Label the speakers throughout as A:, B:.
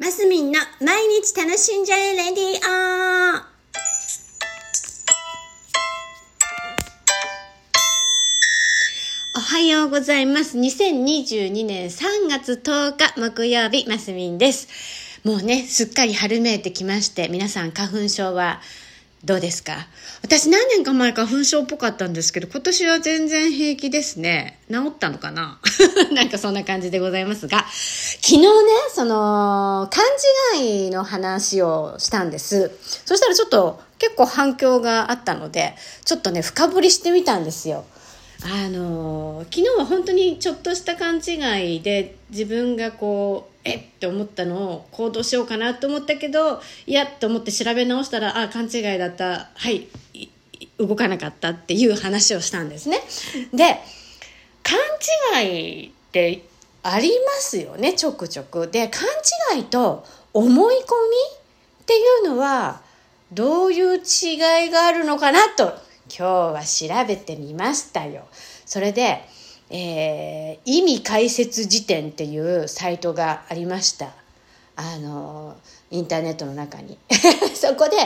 A: マスミンの毎日楽しんじゃえレディオおはようございます。2022年3月10日木曜日、マスミンです。もうね、すっかり春めいてきまして、皆さん花粉症はどうですか？私何年か前花粉症っぽかったんですけど、今年は全然平気ですね。治ったのかな？なんかそんな感じでございますが、昨日ね、その、勘違いの話をしたんです。そしたらちょっと結構反響があったので、ちょっとね、深掘りしてみたんですよ。あの昨日は本当にちょっとした勘違いで自分がこうえっって思ったのを行動しようかなと思ったけどいやと思って調べ直したらあ勘違いだった。はい動かなかったっていう話をしたんですね。で勘違いってありますよねちょくちょく。で勘違いと思い込みっていうのはどういう違いがあるのかなと今日は調べてみましたよ。それで、えー、意味解説辞典っていうサイトがありました。あの、インターネットの中に。そこで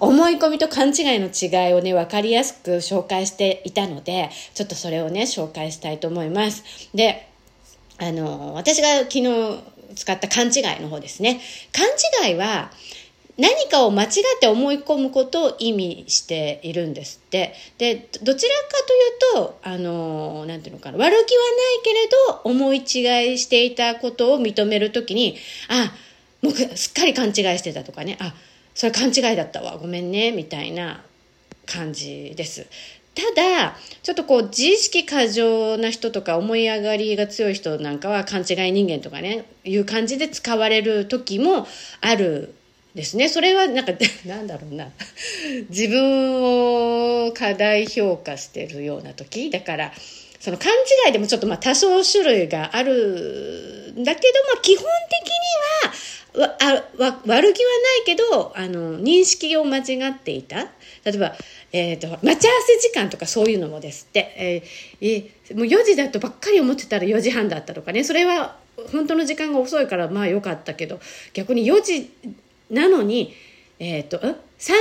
A: 思い込みと勘違いの違いをね、わかりやすく紹介していたので、ちょっとそれをね、紹介したいと思います。で、あの、私が昨日使った勘違いの方ですね。勘違いは、何かを間違って思い込むことを意味しているんですって。で、どちらかというと、あの、なんていうのかな、悪気はないけれど、思い違いしていたことを認めるときに、あ、もうすっかり勘違いしてたとかね、あ、それ勘違いだったわ、ごめんね、みたいな感じです。ただ、ちょっとこう、自意識過剰な人とか思い上がりが強い人なんかは勘違い人間とかね、いう感じで使われる時もあるですね。それはなんか、なんだろうな。自分を過大評価してるような時だから、その勘違いでもちょっとまあ多少種類があるんだけど、まあ基本的には、わあわ悪気はないけど、あの、認識を間違っていた。例えば、えっ、ー、と、待ち合わせ時間とかそういうのもですって、えー、えー、もう4時だとばっかり思ってたら4時半だったとかね、それは本当の時間が遅いからまあ良かったけど、逆に4時なのに、えっ、ー、と、3時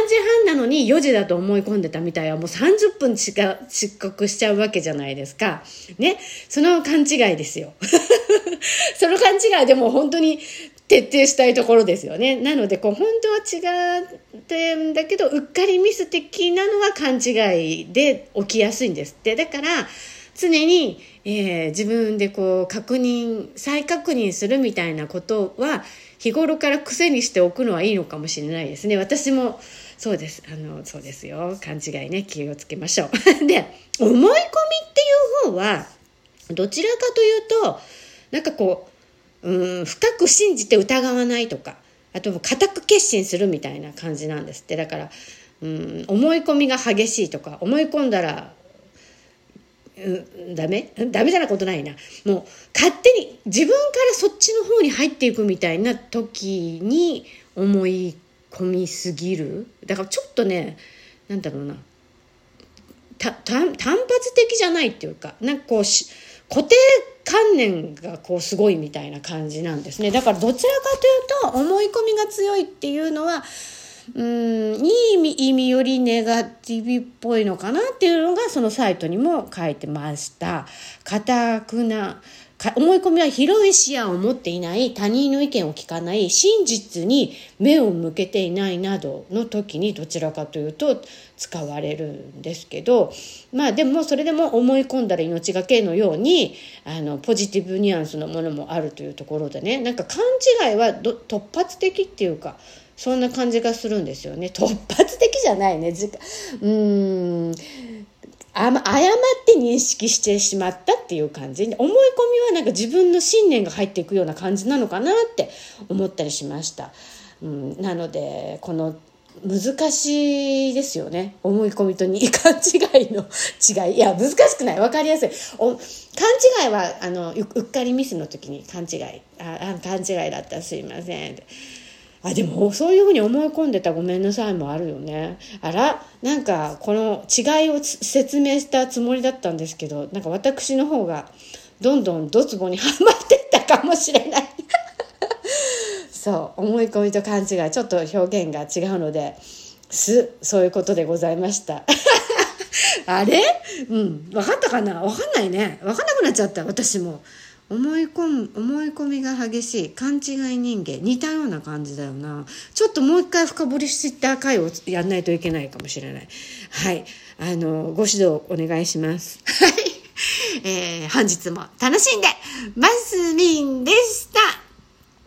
A: 半なのに4時だと思い込んでたみたいはもう30分しか遅刻しちゃうわけじゃないですか。ね？その勘違いですよ。その勘違いでも本当に徹底したいところですよね。なので、こう、本当は違ってんだけど、うっかりミス的なのは勘違いで起きやすいんですって。だから、常に、えー、自分でこう確認再確認するみたいなことは日頃から癖にしておくのはいいのかもしれないですね。私もそうです。あのそうですよ。勘違いね。気をつけましょう。で思い込みっていう方はどちらかというとなんかこううん深く信じて疑わないとかあと固く決心するみたいな感じなんですって。だからうん思い込みが激しいとか思い込んだらうん、ダメ？ダメじゃなことないな。もう勝手に自分からそっちの方に入っていくみたいな時に思い込みすぎる。だからちょっとね、なんだろうな。単発的じゃないっていうか、なんかこうし、固定観念がこうすごいみたいな感じなんですね。だからどちらかというと思い込みが強いっていうのは、うんいい意味意味よりネガティブっぽいのかなっていうのがそのサイトにも書いてました。固くな思い込みは広い視野を持っていない他人の意見を聞かない真実に目を向けていないなどの時にどちらかというと使われるんですけどまあでもそれでも思い込んだら命がけのようにあのポジティブニュアンスのものもあるというところでねなんか勘違いは突発的っていうかそんな感じがするんですよね。突発的じゃないね。うーん。誤って認識してしまったっていう感じ。思い込みはなんか自分の信念が入っていくような感じなのかなって思ったりしました。うん、なので、この難しいですよね。思い込みとに勘違いの 違い。いや、難しくない。わかりやすい。お勘違いは、あの、うっかりミスの時に勘違い。あ、勘違いだった。すいません。あ、でも、そういうふうに思い込んでたごめんなさいもあるよね。あら、なんか、この違いを説明したつもりだったんですけど、なんか私の方が、どんどんドツボにはまってったかもしれない。そう思い込みと勘違いちょっと表現が違うのですそういうことでございました。あれ？うん分かったかな？分かんないね。分かんなくなっちゃった私も。思い込む思い込みが激しい勘違い人間。似たような感じだよな。ちょっともう一回深掘りした回をやんないといけないかもしれない。はい。あのご指導お願いします。はい、えー、本日も楽しんでマスミンでした。